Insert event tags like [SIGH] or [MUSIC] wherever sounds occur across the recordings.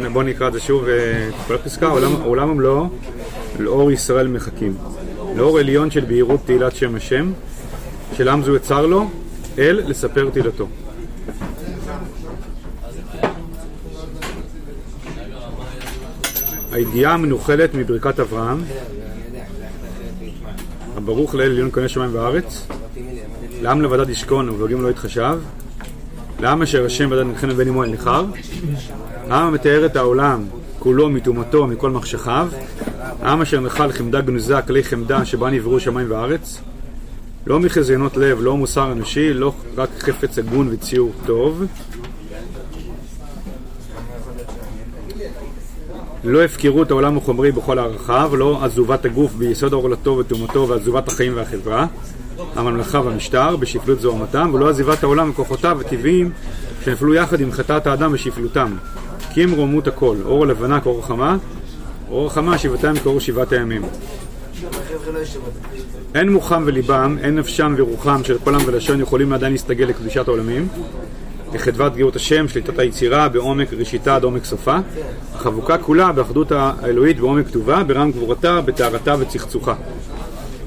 בוא, בוא נקרא את זה שוב, אה, כל הפסקה, עולם, עולם ומלואו, לאור ישראל מחכים. לאור עליון של בהירות תהילת שם השם, של עם זו יצר לו, אל לספר תהילתו. הידיעה המנוחלת מברכת אברהם, הברוך לאל עליון קונה שמיים וארץ, לעם לבדד ישכון ובלוגים לא יתחשב, לעם אשר השם בדד נכן ובין עמו אל נכר, העם המתאר את העולם כולו מטומאתו מכל מחשכיו, העם אשר נחל חמדה גנוזה כלי חמדה שבה נבראו שמיים וארץ, לא מחזיונות לב, לא מוסר אנושי, לא רק חפץ הגון וציור טוב, לא הפקרות העולם החומרי בכל ערכיו, לא עזובת הגוף ביסוד עורלתו וטומאתו ועזובת החיים והחברה, הממלכה והמשטר בשפלות זוהמתם, ולא עזיבת העולם וכוחותיו הטבעיים שנפלו יחד עם חטאת האדם ושפלותם. כי הם רוממות הכל, אור הלבנה כאור החמה, אור החמה שבעתיים כאור שבעת הימים. אין מוחם וליבם, אין נפשם ורוחם של כל עם ולשון יכולים עדיין להסתגל לקדושת העולמים. כחדוות גאות השם, שליטת היצירה בעומק ראשיתה עד עומק סופה, החבוקה כולה באחדות האלוהית בעומק כתובה, ברם גבורתה, בטהרתה וצחצוחה.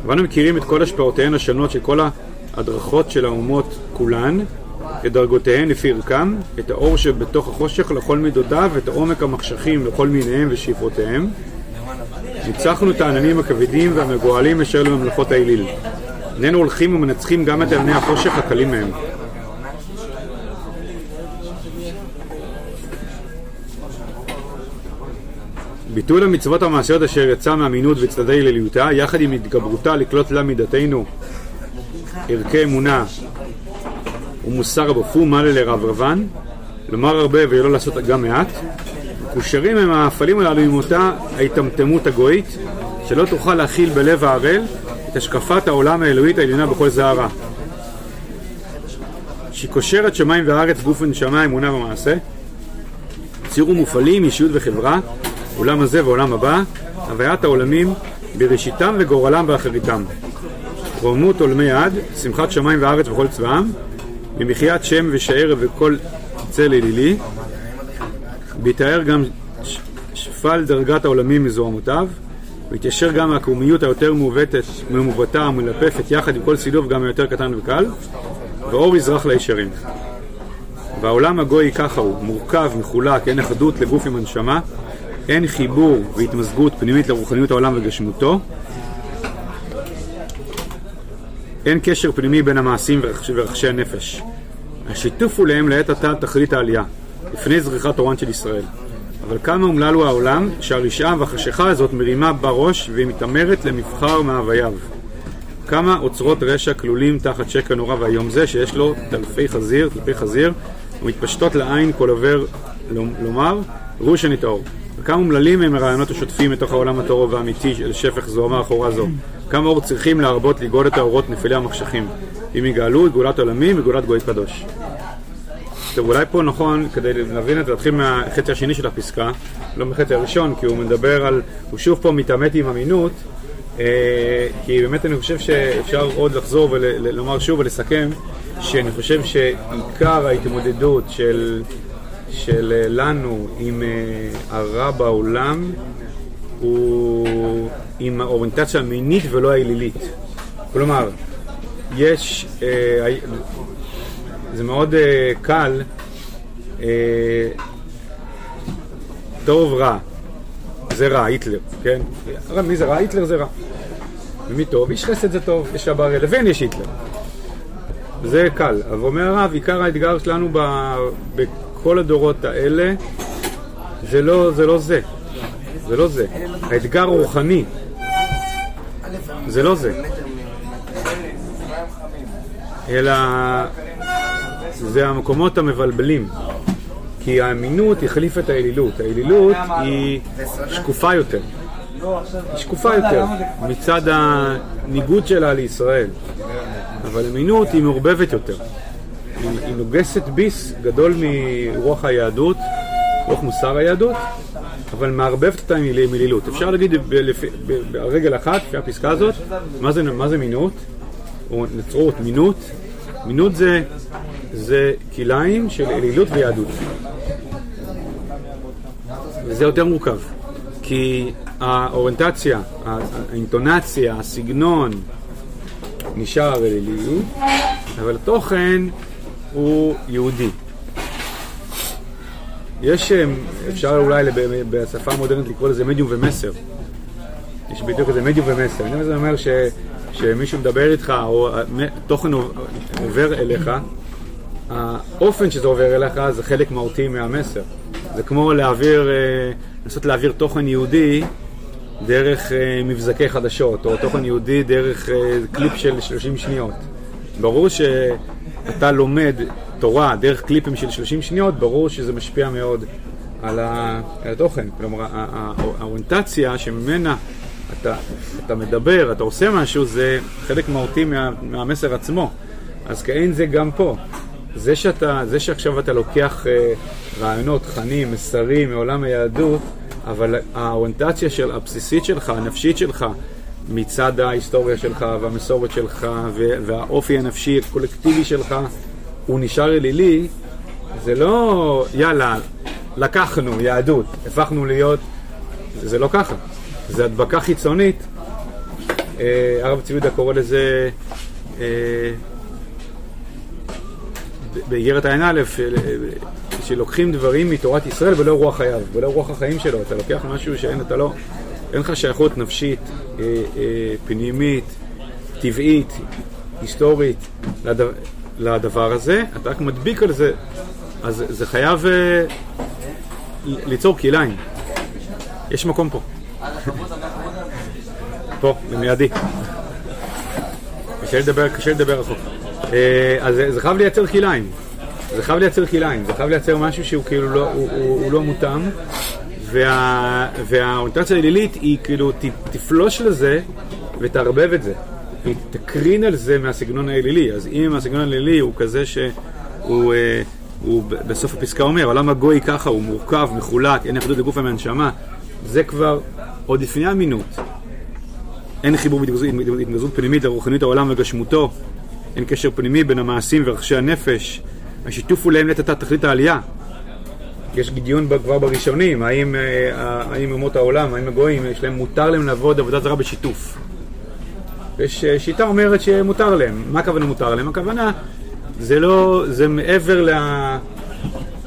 ואנו מכירים את כל השפעותיהן השונות של כל ההדרכות של האומות כולן, את דרגותיהן לפי ערכם, את האור שבתוך החושך לכל מידותיו, את העומק המחשכים לכל מיניהם ושאיפותיהם. ניצחנו את העננים הכבדים והמגואלים אשר לממלכות האליל. איננו הולכים ומנצחים גם את ענני החושך הקלים מהם. ביטול המצוות המעשיות אשר יצא מאמינות וצדדי לליותה, יחד עם התגברותה לקלוט לה מידתנו ערכי אמונה ומוסר הבפו, מעלה לרברבן, לומר הרבה ולא לעשות גם מעט. מקושרים הם האפלים הללו עם אותה ההיטמטמות הגויית, שלא תוכל להכיל בלב הערל את השקפת העולם האלוהית העליונה בכל זערה. שהיא קושרת שמיים וארץ, גוף ונשמה, אמונה ומעשה. ציור ומופעלים, אישיות וחברה, עולם הזה ועולם הבא, הוויית העולמים בראשיתם וגורלם באחריתם. רוממות עולמי עד, שמחת שמיים וארץ וכל צבאם, ממחיית שם ושער וכל צל אלילי, בהתאר גם שפל דרגת העולמים מזוהמותיו, והתיישר גם מהקומיות היותר מעוותת, ממובטה ומלפפת יחד עם כל סילוב גם היותר קטן וקל, ואור יזרח לישרים. והעולם הגוי ככה הוא, מורכב, מחולק, אין אחדות לגוף עם הנשמה, אין חיבור והתמזגות פנימית לרוחניות העולם וגשמותו, אין קשר פנימי בין המעשים ורחשי, הנפש. השיתוף הוא להם לעת עתה תכלית העלייה, לפני זריחת אורן של ישראל. אבל כמה אומלל הוא העולם, שהרשעה והחשיכה הזאת מרימה בראש והיא מתעמרת למבחר מאווייו. כמה אוצרות רשע כלולים תחת שקר נורא ואיום זה, שיש לו טלפי חזיר, טלפי חזיר, ומתפשטות לעין כל עובר לומר, ראו שנטעור. וכמה אומללים הם הרעיונות השוטפים מתוך העולם הטהור והאמיתי של שפך זוהמה אחורה זו. כמה אור צריכים להרבות לגאול את האורות נפילי המחשכים. אם יגאלו, גאולת עולמים וגאולת גוי קדוש. טוב, אולי פה נכון, כדי להבין את זה, להתחיל מהחצי השני של הפסקה, לא מהחצי הראשון, כי הוא מדבר על, הוא שוב פה מתעמת עם אמינות, אה, כי באמת אני חושב שאפשר עוד לחזור ולומר שוב ולסכם, שאני חושב שעיקר ההתמודדות של, של אה, לנו עם אה, הרע בעולם הוא עם האוריינטציה המינית ולא האלילית. כלומר, יש, אה, זה מאוד אה, קל, אה, טוב רע, זה רע, היטלר, כן? מי זה רע? היטלר זה רע. ומי טוב? איש חסד זה טוב, יש הבר לבין יש היטלר. זה קל, אבל אומר הרב, עיקר האתגר שלנו ב, בכל הדורות האלה זה לא זה. לא זה. זה לא זה. האתגר רוחני. זה לא זה. אלא זה המקומות המבלבלים. כי האמינות החליף את האלילות. האלילות היא שקופה יותר. היא שקופה יותר מצד הניגוד שלה לישראל. אבל אמינות היא מעורבבת יותר. היא, נוגסת ביס גדול מרוח היהדות, רוח מוסר היהדות, אבל מערבבת אותה עם אלילות. אפשר להגיד על רגל אחת, לפי הפסקה הזאת, מה זה, מה זה מינות, או נצרות, מינות. מינות זה, זה כליים של אלילות ויהדות. זה יותר מורכב. כי האוריינטציה, האינטונציה, הסגנון, נשאר אלילי, אבל התוכן הוא יהודי. יש, אה, אפשר אולי בשפה המודרנית לקרוא לזה מדיום ומסר. יש בדיוק איזה מדיום ומסר. אני אומר ש, שמישהו מדבר איתך, או תוכן עובר אליך, האופן שזה עובר אליך זה חלק מהותי מהמסר. זה כמו להעביר, אה, לנסות להעביר תוכן יהודי דרך אה, מבזקי חדשות, או תוכן יהודי דרך קליפ של 30 שניות. ברור שאתה לומד תורה דרך קליפים של 30 שניות, ברור שזה משפיע מאוד על, התוכן. כלומר, האוריינטציה שממנה אתה, אתה מדבר, אתה עושה משהו, זה חלק מהותי מה, מהמסר עצמו. אז כאין זה גם פה. זה, שאתה, זה שעכשיו אתה לוקח אה, רעיונות, תכנים, מסרים מעולם היהדות, אבל האוריינטציה של, הבסיסית שלך, הנפשית שלך, מצד ההיסטוריה שלך והמסורת שלך והאופי הנפשי הקולקטיבי שלך הוא נשאר אלילי, זה לא יאללה, לקחנו יהדות, הפכנו להיות, זה לא ככה, זה הדבקה חיצונית. אה, הרב צבי יהודה קורא לזה אה, באיגרת ע"א, שלוקחים דברים מתורת ישראל ולא רוח חייו, ולא רוח החיים שלו. אתה לוקח משהו שאין, אתה לא, אין לך שייכות נפשית, אה, אה, פנימית, טבעית, היסטורית לדבר, לדבר הזה, אתה רק מדביק על זה, אז זה חייב אה, ליצור כליים. יש מקום פה. [LAUGHS] פה, במיידי. קשה לדבר, קשה לדבר רחוק. אה, אז זה חייב לייצר כליים. זה חייב לייצר כליים, זה חייב לייצר משהו שהוא כאילו לא, הוא, הוא, הוא לא מותאם. וה, והאוריינטציה האלילית היא כאילו ת, תפלוש לזה ותערבב את זה. תקרין על זה מהסגנון האלילי. אז אם הסגנון האלילי הוא כזה שהוא אה, הוא בסוף הפסקה אומר, עולם הגוי ככה, הוא מורכב, מחולק, אין יחדות לגוף המנשמה, זה כבר עוד לפני אמינות. אין חיבור בהתגזרות פנימית לרוחנית העולם וגשמותו, אין קשר פנימי בין המעשים ורחשי הנפש. השיתוף הוא להם לעת תכלית העלייה. יש דיון כבר בראשונים, האם, אה, האם אומות העולם, האם הגויים, יש להם, מותר להם לעבוד עבודה זרה בשיתוף. יש שיטה אומרת שמותר להם. מה הכוונה מותר להם? הכוונה, זה לא, זה מעבר ל...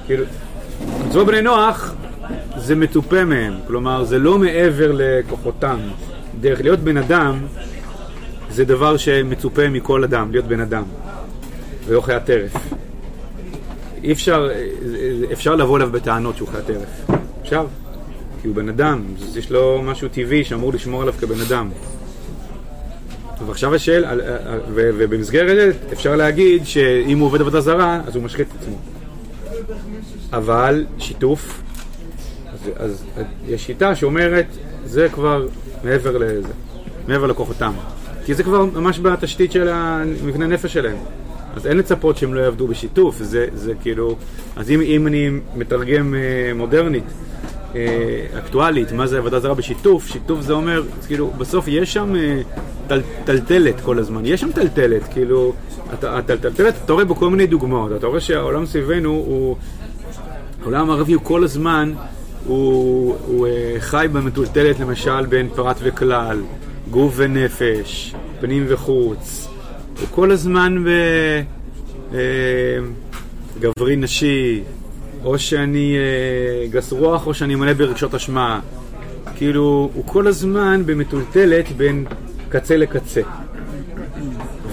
כאילו, מצוות בני נוח זה מצופה מהם, כלומר זה לא מעבר לכוחותם. דרך להיות בן אדם זה דבר שמצופה מכל אדם, להיות בן אדם, ולא חיית טרף. אי אפשר, אפשר לבוא אליו בטענות שהוא חיית טרף. אפשר, כי הוא בן אדם, יש לו משהו טבעי שאמור לשמור עליו כבן אדם. ועכשיו השאל, ובמסגרת זה אפשר להגיד שאם הוא עובד עבודה זרה, אז הוא משחית את עצמו. אבל שיתוף, אז, אז יש שיטה שאומרת, זה כבר מעבר לזה, מעבר לכוחותם. כי זה כבר ממש בתשתית של המבנה נפש שלהם. אז אין לצפות שהם לא יעבדו בשיתוף, זה, זה כאילו... אז אם, אם אני מתרגם אה, מודרנית, אה, אקטואלית, מה זה עבודה זרה בשיתוף, שיתוף זה אומר, כאילו, בסוף יש שם אה, טל, טלטלת כל הזמן, יש שם טלטלת, כאילו, הטלטלת, אתה רואה בכל מיני דוגמאות, אתה רואה שהעולם סביבנו הוא, העולם הערבי הוא כל הזמן, הוא, הוא אה, חי במטולטלת למשל בין פרט וכלל, גוף ונפש, פנים וחוץ, הוא כל הזמן ב... אה, גברי נשי, או שאני אה, גס רוח או שאני מלא ברגשות אשמה. כאילו, הוא כל הזמן במטולטלת בין קצה לקצה.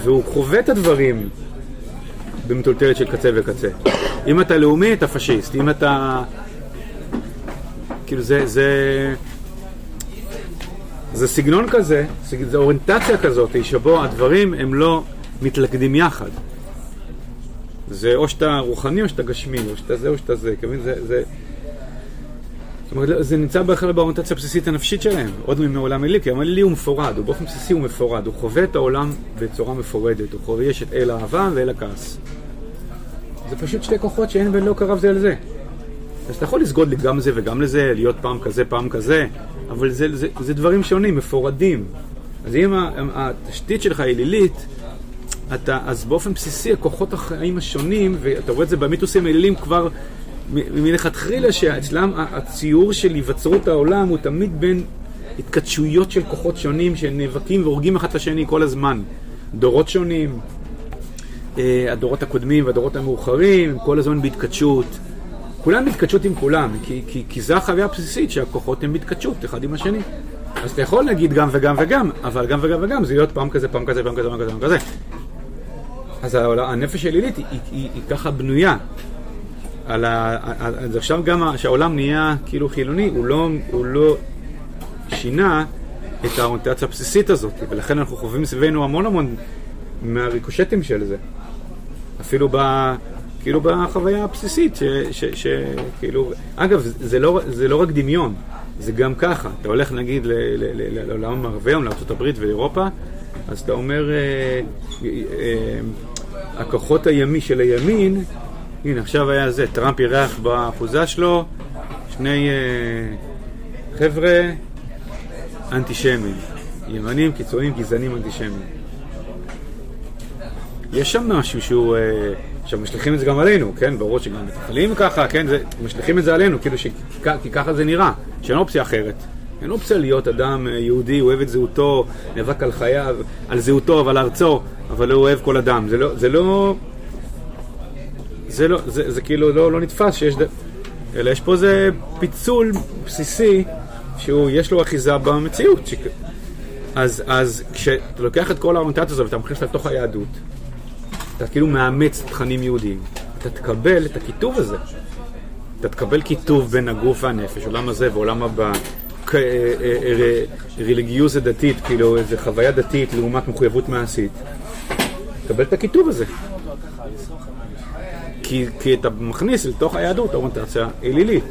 והוא חווה את הדברים במטולטלת של קצה וקצה. אם אתה לאומי, אתה פשיסט. אם אתה... כאילו, זה... זה... זה סגנון כזה, זה אוריינטציה כזאת, שבו הדברים הם לא מתלכדים יחד. זה או שאתה רוחני או שאתה גשמי, או שאתה זה או שאתה זה, כמובן זה... זה... זאת אומרת, זה נמצא בכלל באוריינטציה הבסיסית הנפשית שלהם, עוד מעולם אלי, כי העולם אלי הוא מפורד, הוא באופן בסיסי הוא מפורד, הוא חווה את העולם בצורה מפורדת, הוא חווה יש את אל האהבה ואל הכעס. זה פשוט שתי כוחות שאין ולא קרב זה על זה. אז אתה יכול לסגוד גם לזה וגם לזה, להיות פעם כזה, פעם כזה, אבל זה, זה, זה דברים שונים, מפורדים. אז אם התשתית שלך היא לילית, אתה, אז באופן בסיסי הכוחות החיים השונים, ואתה רואה את זה במיתוסים האלילים כבר מלכתחילה שאצלם הציור של היווצרות העולם הוא תמיד בין התכתשויות של כוחות שונים שנאבקים והורגים אחד את השני כל הזמן. דורות שונים, אה, הדורות הקודמים והדורות המאוחרים, הם כל הזמן בהתכתשות. כולם בהתכתשות עם כולם, כי, כי, כי זו החוויה הבסיסית שהכוחות הם בהתכתשות אחד עם השני. אז אתה יכול להגיד גם וגם וגם, אבל גם וגם וגם זה להיות פעם כזה, פעם כזה, פעם כזה, פעם כזה, פעם כזה. אז הנפש אלילית היא, היא, היא, היא ככה בנויה. על ה... אז עכשיו גם שהעולם נהיה כאילו חילוני, הוא לא, הוא לא שינה את האוריינטציה הבסיסית הזאת, ולכן אנחנו חווים סביבנו המון המון מהריקושטים של זה. אפילו ב... כאילו בחוויה הבסיסית, ש, ש, ש, כאילו, אגב, זה לא, זה לא רק דמיון, זה גם ככה. אתה הולך נגיד לעולם המערבי, לארה"ב ואירופה, אז אתה אומר, אה, אה, אה, הכוחות הימי של הימין, הנה עכשיו היה זה, טראמפ אירח באחוזה שלו, שני אה, חבר'ה אנטישמים, ימנים, קיצוניים, גזענים, אנטישמים. יש שם משהו שהוא... אה, עכשיו, משליכים את זה גם עלינו, כן? ברור שגם מתפעלים ככה, כן? זה, משליכים את זה עלינו, כאילו כי ככה זה נראה, שאין אופציה אחרת. אין אופציה להיות אדם אה, יהודי, אוהב את זהותו, נאבק על חייו, על זהותו ועל ארצו, אבל לא אוהב כל אדם. זה לא... זה לא... זה לא... זה, זה כאילו לא, לא נתפס שיש... ד... אלא יש פה איזה פיצול בסיסי שהוא, יש לו אחיזה במציאות. ש... אז, אז כשאתה לוקח את כל האוריינטציה הזו ואתה מכניס לתוך היהדות, אתה כאילו מאמץ תכנים יהודיים. אתה תקבל את הכיתוב הזה. אתה תקבל כיתוב בין הגוף והנפש, עולם הזה ועולם הבא. רליגיוזה אה, אה, אה, דתית, כאילו איזה חוויה דתית לעומת מחויבות מעשית. תקבל את הכיתוב הזה. כי, כי אתה מכניס לתוך היהדות אוריינטציה אלילית,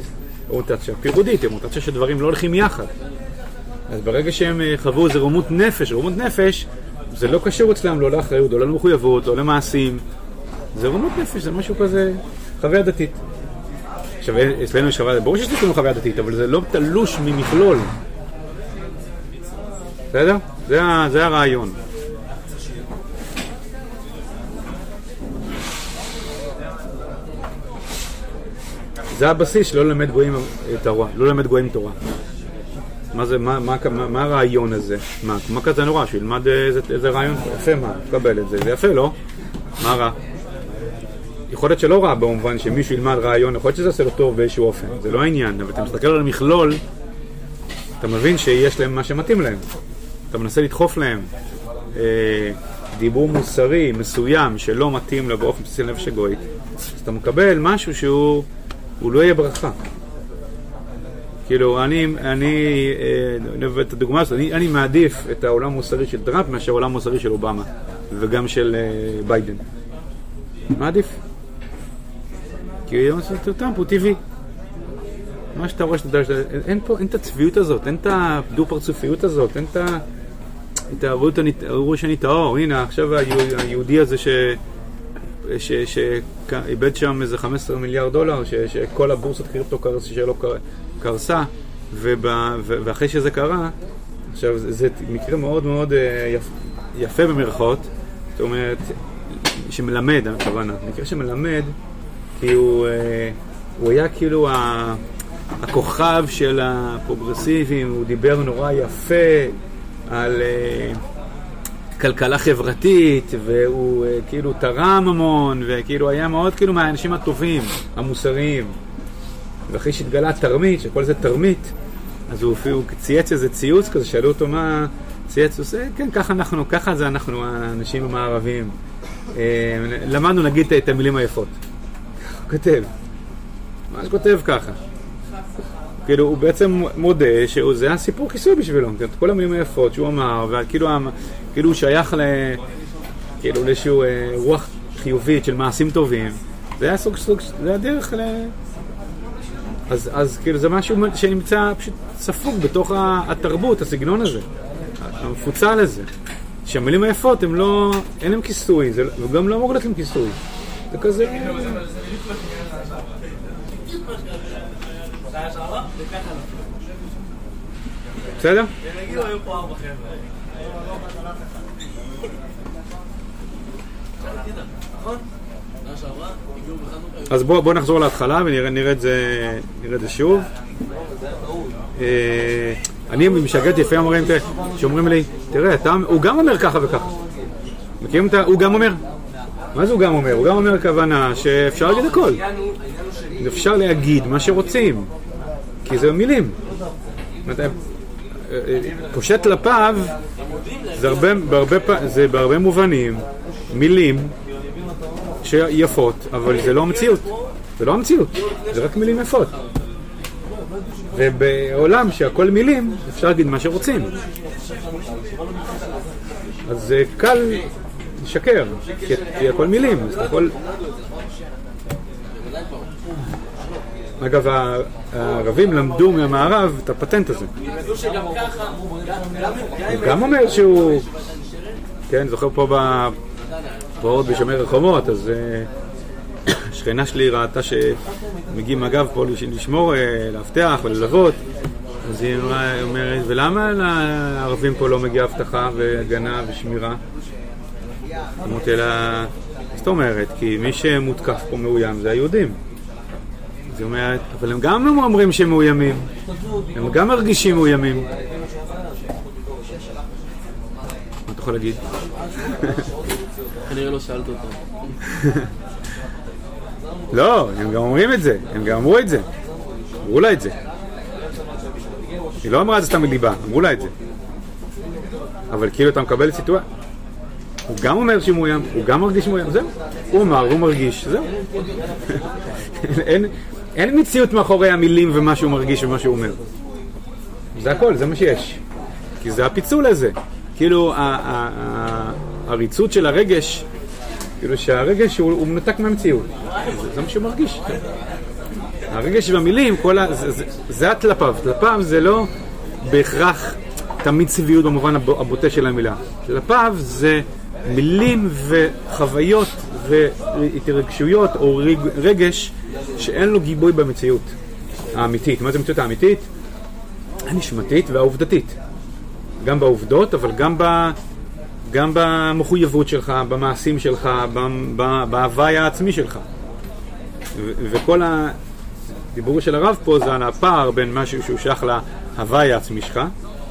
אוריינטציה פירודית, אוריינטציה שדברים לא הולכים יחד. אז ברגע שהם חוו איזה רומות נפש, רומות נפש, זה לא קשור אצלם לא לאחריות, לא למחויבות, לא למעשים. זה רומות נפש, זה משהו כזה, חוויה דתית. עכשיו, אצלנו יש חוויה, ברור שיש לנו חוויה דתית, אבל זה לא תלוש ממכלול. בסדר? זה, זה הרעיון. זה הבסיס שלא ללמד גויים תורה, לא ללמד גויים תורה. מה זה, מה, מה, מה, מה הרעיון הזה? מה, מה כזה נורא? שילמד איזה, איזה רעיון יפה, מה? תקבל את זה, זה יפה, לא? מה רע? יכול להיות שלא רע במובן שמישהו ילמד רעיון, יכול להיות שזה יעשה לו טוב באיזשהו אופן, זה לא העניין, אבל אתה מסתכל על המכלול, אתה מבין שיש להם מה שמתאים להם. אתה מנסה לדחוף להם אה, דיבור מוסרי מסוים שלא מתאים לו באופן בסיסי לנפש הגויית, אז אתה מקבל משהו שהוא לא יהיה ברכה. כאילו, אני, אני, אוהב את הדוגמה הזאת, אני, אני מעדיף את העולם המוסרי של טראמפ מאשר העולם המוסרי של אובמה וגם של אה, ביידן. מעדיף. כי טראמפ הוא טבעי. מה שאתה רואה שאתה יודע, אין פה, אין את הצביעות הזאת, אין את הדו-פרצופיות הזאת, אין את ההורו שאני טהור. הנה, עכשיו היהודי הזה ש... שאיבד שם איזה 15 מיליארד דולר, שכל הבורסת קריפטו שלו קרסה, ואחרי שזה קרה, עכשיו זה מקרה מאוד מאוד אה, יפה במרכאות, זאת אומרת, שמלמד, הכוונה, מקרה שמלמד כי הוא, אה, הוא היה כאילו הכוכב של הפרוגרסיבים, הוא דיבר נורא יפה על אה, כלכלה חברתית, והוא אה, כאילו תרם המון, וכאילו היה מאוד כאילו מהאנשים הטובים, המוסריים. ואחרי שהתגלה תרמית, שכל זה תרמית, אז הוא אפילו צייץ איזה ציוץ כזה, שאלו אותו מה צייץ, הוא עושה, כן, ככה אנחנו, ככה זה אנחנו האנשים המערביים. למדנו להגיד את המילים היפות. כותב. ממש כותב ככה. כאילו, הוא בעצם מודה שזה היה סיפור כיסוי בשבילו, את כל המילים היפות שהוא אמר, וכאילו כאילו הוא שייך ל... כאילו לאיזשהו אה, רוח חיובית של מעשים טובים. זה היה סוג, סוג, זה היה דרך ל... אז, אז כאילו זה משהו שנמצא פשוט ספוג בתוך התרבות, הסגנון הזה, המפוצל הזה. שהמילים היפות הם לא, אין להם כיסוי, זה, וגם לא אמור להיות להם כיסוי. זה כזה... בסדר? אז בואו בוא נחזור להתחלה ונראה את זה, את זה שוב. אה, אני משגעת יפה אומרים, שאומרים לי, תראה, הוא גם אומר ככה וככה. מכירים את ה... הוא גם אומר? מה זה הוא גם אומר? הוא גם אומר כוונה שאפשר להגיד הכל. אפשר להגיד מה שרוצים, כי זה מילים. פושט לפיו זה, הרבה, בהרבה, זה בהרבה מובנים מילים שיפות, אבל זה לא המציאות. זה לא המציאות, זה רק מילים יפות. ובעולם שהכל מילים, אפשר להגיד מה שרוצים. אז זה קל לשקר, כי הכל מילים, אז אתה יכול... אגב, הערבים למדו מהמערב את הפטנט הזה. הוא גם אומר שהוא... כן, זוכר פה בפרעות בשומר החומות, אז אה, שכנה שלי ראתה שמגיעים מג"ב פה לשמור, אה, לאבטח וללוות, אז היא אומרת, ולמה לערבים פה לא מגיעה אבטחה והגנה ושמירה? אמרתי לה, זאת אומרת, כי מי שמותקף פה מאוים זה היהודים. זאת אומרת, אבל הם גם אומרים שהם מאוימים, הם גם מרגישים מאוימים. מה אתה יכול להגיד? כנראה לא שאלת אותם. לא, הם גם אומרים את זה, הם גם אמרו את זה. אמרו לה את זה. היא לא אמרה את זה סתם מליבה, אמרו לה את זה. אבל כאילו אתה מקבל סיטואציה. הוא גם אומר שהוא מאוים, הוא גם מרגיש מאוים, זהו. הוא אמר, הוא מרגיש, זהו. [LAUGHS] אין, אין מציאות מאחורי המילים ומה שהוא מרגיש ומה שהוא אומר. זה הכל, זה מה שיש. כי זה הפיצול הזה. כאילו, העריצות של הרגש, כאילו שהרגש הוא, הוא מנותק מהמציאות. זה, זה מה שהוא מרגיש. הרגש והמילים, כל ה... זה, זה, זה הטלפיו. טלפיו זה לא בהכרח תמיד צביעות במובן הבוטה של המילה. טלפיו זה מילים וחוויות והתרגשויות או רגש שאין לו גיבוי במציאות האמיתית. מה זה המציאות האמיתית? הנשמתית והעובדתית. גם בעובדות, אבל גם, ב, גם במחויבות שלך, במעשים שלך, בהוואי העצמי שלך. וכל הדיבור של הרב פה זה על הפער בין משהו שהוא שייך להוואי העצמי שלך,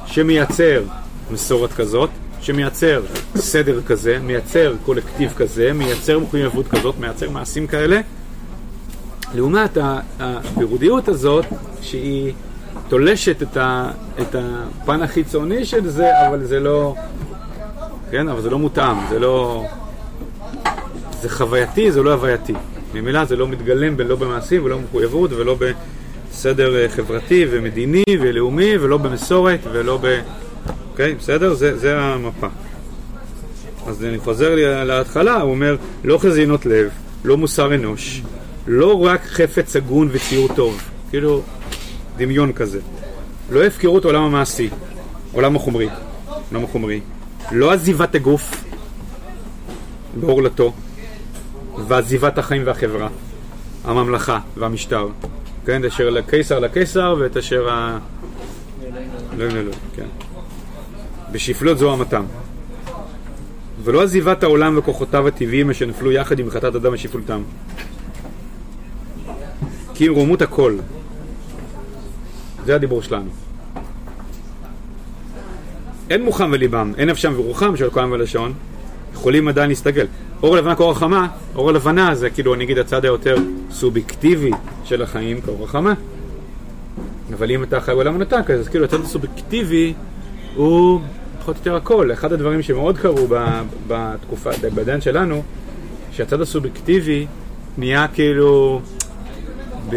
שמייצר מסורת כזאת, שמייצר סדר כזה, מייצר קולקטיב כזה, מייצר מחויבות כזאת, מייצר מעשים כאלה, לעומת הפירודיות הזאת, שהיא תולשת את, ה, את הפן החיצוני של זה, אבל זה לא, כן, אבל זה לא מותאם, זה לא, זה חווייתי, זה לא הווייתי. ממילא זה לא מתגלם לא במעשים ולא במחויבות ולא בסדר אה, חברתי ומדיני ולאומי ולא במסורת ולא ב... אוקיי, בסדר? זה, זה המפה. אז אני חוזר לי להתחלה, הוא אומר, לא חזינות לב, לא מוסר אנוש, לא רק חפץ הגון וציור טוב, כאילו דמיון כזה. לא הפקרות עולם המעשי, עולם החומרי, עולם החומרי. לא עזיבת הגוף בעורלתו, ועזיבת החיים והחברה, הממלכה והמשטר. כן, את אשר לקיסר לקיסר ואת אשר ה... לא, לא, לא, כן. בשפלות זו המתם. ולא עזיבת העולם וכוחותיו הטבעיים אשר נפלו יחד עם חטאת אדם ושפלותם. כי אם רומות הכל. זה הדיבור שלנו. אין מוחם וליבם, אין נפשם ורוחם של כהן ולשון, יכולים עדיין להסתגל. אור לבנה כאור החמה, אור הלבנה זה כאילו נגיד הצד היותר סובייקטיבי של החיים כאור החמה. אבל אם אתה חי בעולם מנותק, אז כאילו הצד הסובייקטיבי הוא פחות או יותר הכל. אחד הדברים שמאוד קרו בתקופה, בעידן שלנו, שהצד הסובייקטיבי נהיה כאילו, ב...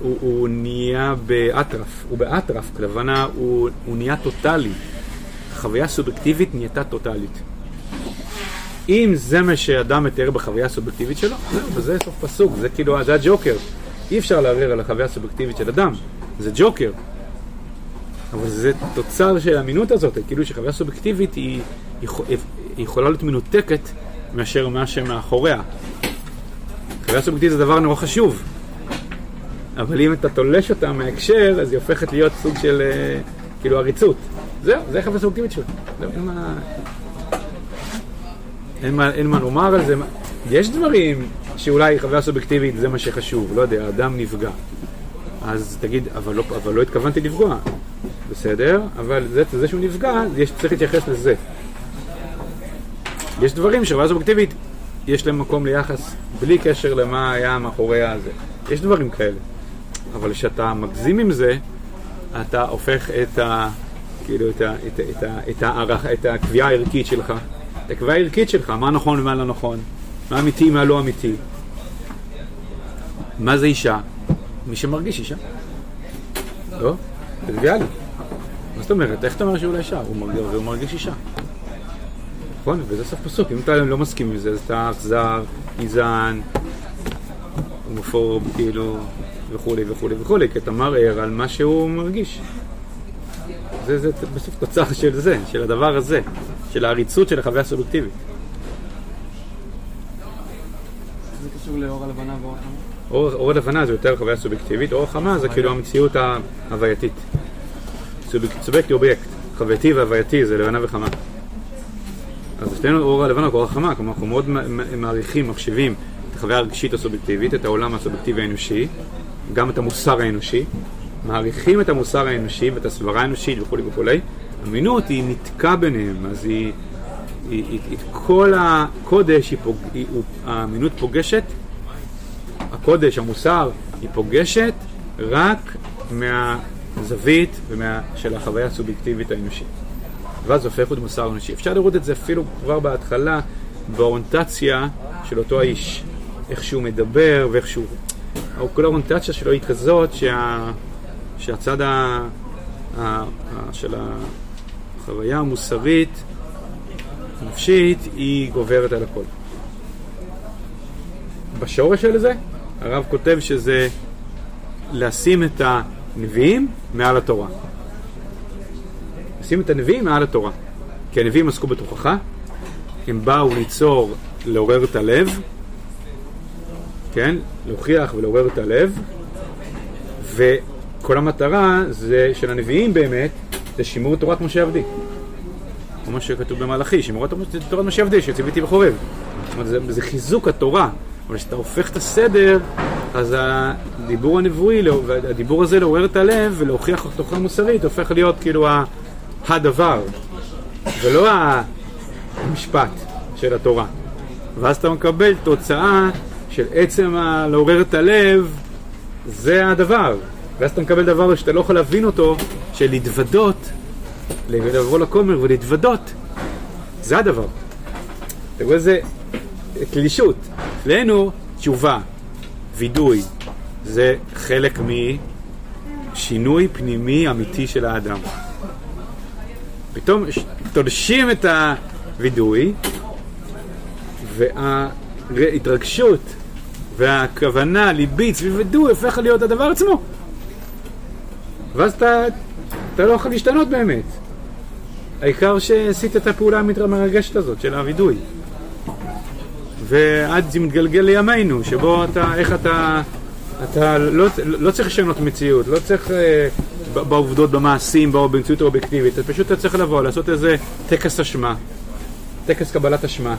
הוא, הוא נהיה באטרף, הוא באטרף, כלבנה הוא, הוא נהיה טוטאלי. חוויה סובייקטיבית נהייתה טוטאלית. אם זה מה שאדם מתאר בחוויה הסובייקטיבית שלו, זהו, זה סוף פסוק, זה כאילו, זה הג'וקר. אי אפשר לערער על החוויה הסובייקטיבית של אדם, זה ג'וקר. אבל זה תוצר של האמינות הזאת, כאילו שחוויה סובייקטיבית היא, היא, היא יכולה להיות מנותקת מאשר מה שמאחוריה. חוויה סובייקטיבית זה דבר נורא חשוב, אבל אם אתה תולש אותה מההקשר, אז היא הופכת להיות סוג של אה, כאילו עריצות. זהו, זה חוויה סובייקטיבית שלו. זהו, אין מה... אין מה, אין מה לומר על זה. יש דברים שאולי חוויה סובייקטיבית זה מה שחשוב, לא יודע, אדם נפגע. אז תגיד, אבל לא, אבל לא התכוונתי לפגוע. בסדר, אבל זה, זה שהוא נפגע, יש, צריך להתייחס לזה. יש דברים שחוויה סובייקטיבית, יש להם מקום ליחס בלי קשר למה היה מאחורי הזה. יש דברים כאלה. אבל כשאתה מגזים עם זה, אתה הופך את ה... כאילו, את, ה, את, את, את, הערך, את הקביעה הערכית שלך, את הקביעה הערכית שלך, מה נכון ומה לא נכון, מה אמיתי ומה לא אמיתי. מה זה אישה? מי שמרגיש אישה. לא? טריוויאלי. מה זאת אומרת? איך אתה אומר שהוא לא אישה? הוא מרגיש, אישה. נכון? וזה סוף פסוק. אם אתה לא מסכים עם זה, אז אתה אכזר, גזען, הומופורב, כאילו, וכולי וכולי וכולי, כי אתה מערער על מה שהוא מרגיש. זה, זה בסוף תוצר של זה, של הדבר הזה, של העריצות של החוויה. זה קשור לאור הלבנה ואור החמה? אור הלבנה זה יותר חוויה סובייקטיבית, אור החמה זה כאילו המציאות ההווייתית. סובייקט אובייקט, חווייתי והווייתי זה לבנה וחמה. אז אצלנו אור הלבנה הוא אור החמה, כלומר אנחנו מאוד מעריכים, מחשיבים את החוויה הרגשית הסובייקטיבית, את העולם הסובייקטיבי האנושי, גם את המוסר האנושי, מעריכים את המוסר האנושי ואת הסברה האנושית וכולי וכולי, אמינות היא נתקע ביניהם, אז היא, היא, היא, היא כל הקודש, היא פוג, היא, האמינות פוגשת, הקודש, המוסר, היא פוגשת רק מהזווית ומה, של החוויה הסובייקטיבית האנושית. ואז הופך להיות מוסר אנושי. אפשר לראות את זה אפילו כבר בהתחלה באוריינטציה של אותו האיש, איך שהוא מדבר ואיך שהוא... כל האוריינטציה שלו היא כזאת שה... שהצד ה... ה... ה... של החוויה המוסרית, הנפשית, היא גוברת על הכל. בשורש של זה, הרב כותב שזה לשים את הנביאים מעל התורה. לשים את הנביאים מעל התורה. כי הנביאים עסקו בתוכחה, הם באו ליצור, לעורר את הלב, כן? להוכיח ולעורר את הלב, ו... כל המטרה זה, של הנביאים באמת, זה שימור תורת משה עבדי. כמו שכתוב במלאכי, שימור תורת משה עבדי, שציוויתי בחורב. זאת אומרת, זה, זה חיזוק התורה. אבל כשאתה הופך את הסדר, אז הדיבור הנבואי, הדיבור הזה לעורר את הלב ולהוכיח תוכחה מוסרית, הופך להיות כאילו הדבר, ולא המשפט של התורה. ואז אתה מקבל תוצאה של עצם לעורר את הלב, זה הדבר. ואז אתה מקבל דבר שאתה לא יכול להבין אותו, של להתוודות, לבוא לכומר ולהתוודות, זה הדבר. אתה רואה איזה תלישות. אצלנו תשובה, וידוי, זה חלק משינוי פנימי אמיתי של האדם. פתאום תולשים את הווידוי, וההתרגשות והכוונה ליבית סביב וידוי הופך להיות הדבר עצמו. ואז אתה, אתה לא יכול להשתנות באמת. העיקר שעשית את הפעולה המרגשת הזאת של הווידוי. ועד זה מתגלגל לימינו, שבו אתה, איך אתה, אתה לא, לא צריך לשנות מציאות, לא צריך אה, בעובדות, במעשים, במציאות האובייקטיבית, אתה פשוט אתה צריך לבוא, לעשות איזה טקס אשמה, טקס קבלת אשמה,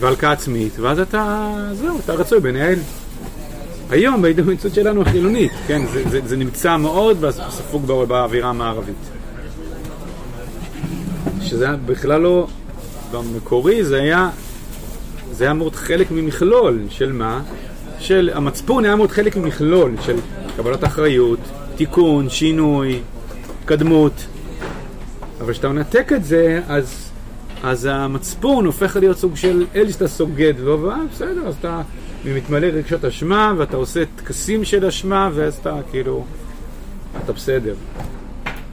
והלקאה עצמית, ואז אתה, זהו, אתה רצוי בנהל. היום בהתאמצות שלנו החילונית, כן, זה, זה, זה נמצא מאוד ספוג באווירה המערבית. שזה בכלל לא, במקורי זה היה, זה היה מאוד חלק ממכלול של מה? של המצפון היה מאוד חלק ממכלול של קבלת אחריות, תיקון, שינוי, התקדמות. אבל כשאתה מנתק את זה, אז, אז המצפון הופך להיות סוג של אל שאתה סוגד לו, ובסדר, אז אתה ומתמלא רגשות אשמה, ואתה עושה טקסים של אשמה, ואז אתה כאילו, אתה בסדר.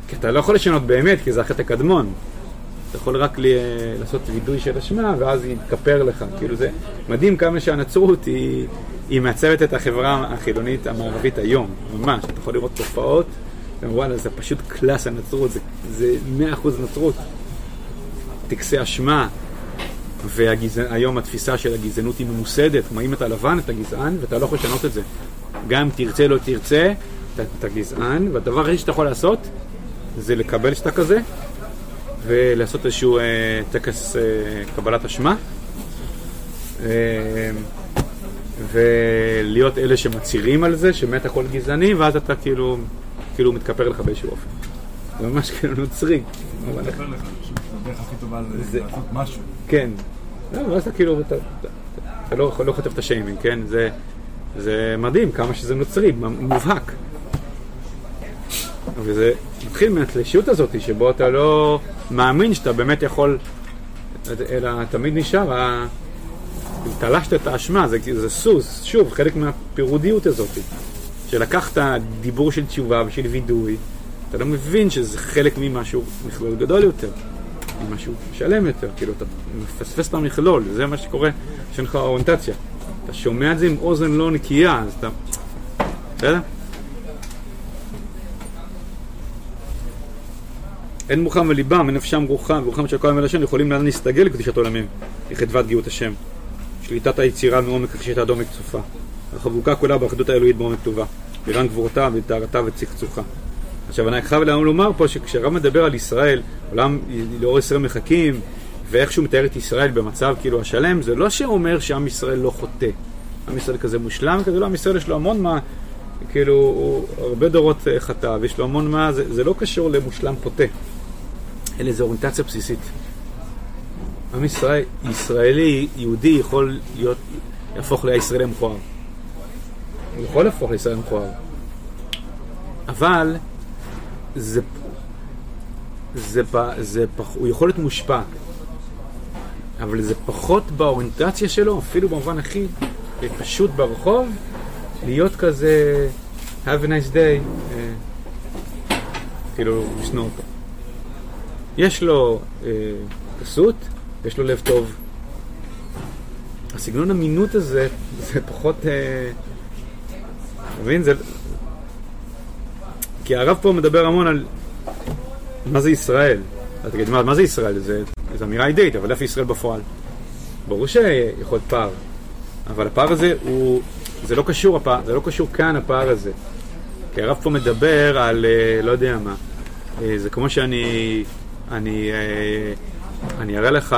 כי אתה לא יכול לשנות באמת, כי זה החטא הקדמון. אתה יכול רק לי, לעשות וידוי של אשמה, ואז היא יתכפר לך. כאילו זה מדהים כמה שהנצרות היא, היא מעצבת את החברה החילונית המערבית היום, ממש. אתה יכול לראות תופעות, וואלה, זה פשוט קלאס הנצרות, זה, זה 100% נצרות. טקסי אשמה, והיום התפיסה של הגזענות היא ממוסדת, כלומר אם אתה לבן אתה גזען ואתה לא יכול לשנות את זה. גם אם תרצה לא תרצה, אתה, אתה גזען, והדבר היחיד שאתה יכול לעשות זה לקבל שאתה כזה ולעשות איזשהו אה, טקס אה, קבלת אשמה. אה, ולהיות אלה שמצהירים על זה, שמת הכל גזעני, ואז אתה כאילו, כאילו מתכפר לך באיזשהו אופן. זה ממש כאילו נוצרי. זה-. כן. לא, ואז אתה כאילו, אתה, לא, לא כותב את השיימינג, כן? זה, זה מדהים כמה שזה נוצרי, מובהק. וזה מתחיל מהתלישות הזאת, שבו אתה לא מאמין שאתה באמת יכול, אלא תמיד נשאר, ה- תלשת את האשמה, זה, זה סוס, שוב, חלק מהפירודיות הזאת, שלקחת דיבור של תשובה ושל וידוי, אתה לא מבין שזה חלק ממשהו, מכלול גדול יותר. עם משהו שלם יותר, כאילו אתה מפספס את המכלול, זה מה שקורה כשאין לך אוריינטציה. אתה שומע את זה עם אוזן לא נקייה, אז אתה... בסדר? אין מוחם וליבם, אין נפשם רוחם, ורוחם של כל השם, יכולים לאן להסתגל לקדושת עולמים, לחדוות גאות השם. שליטת היצירה מעומק כחשית האדום מקצופה. החבוקה כולה באחדות האלוהית בעומק טובה. בירן גבורתה וטהרתה וצחצוחה. עכשיו אני חייב לומר פה שכשהרב מדבר על ישראל, עולם לאור ישראל מחכים, ואיך שהוא מתאר את ישראל במצב כאילו השלם, זה לא שאומר שעם ישראל לא חוטא. עם ישראל כזה מושלם, כזה לא, עם ישראל יש לו המון מה, כאילו, הוא הרבה דורות אה, חטא, ויש לו המון מה, זה, זה לא קשור למושלם חוטא, אלא זו אוריינטציה בסיסית. עם ישראל, ישראלי, יהודי יכול להיות, יהפוך לישראלי מכוער. הוא יכול להפוך לישראלי מכוער. אבל זה, זה, זה פח, הוא יכול להיות מושפע, אבל זה פחות באוריינטציה שלו, אפילו במובן הכי פשוט ברחוב, להיות כזה have a nice day, אה, כאילו לשנוא אותו. יש לו אה, כסות, יש לו לב טוב. הסגנון אמינות הזה, זה פחות... אה, אתה מבין? זה... כי הרב פה מדבר המון על מה זה ישראל. אתה תגיד, מה, מה זה ישראל? זה, זו אמירה אידאית, אבל איפה ישראל בפועל? ברור שיכול להיות פער, אבל הפער הזה הוא... זה לא קשור, הפער, זה לא קשור כאן הפער הזה. כי הרב פה מדבר על, אה, לא יודע מה, אה, זה כמו שאני... אני, אה, אני אראה לך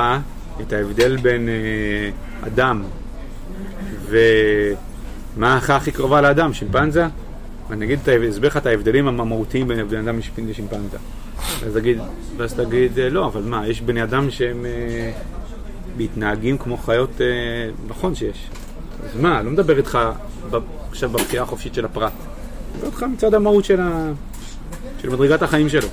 את ההבדל בין אה, אדם ומה ההכרעה הכי קרובה לאדם, שימפנזה? אני אגיד, אסביר לך את ההבדלים המהותיים בין בני אדם לשימפנזה. אז תגיד, ואז תגיד, אה, לא, אבל מה, יש בני אדם שהם מתנהגים כמו חיות, נכון שיש. אז מה, לא מדבר איתך עכשיו בבחירה החופשית של הפרט. מדבר איתך מצד המהות של, ה... של מדרגת החיים שלו.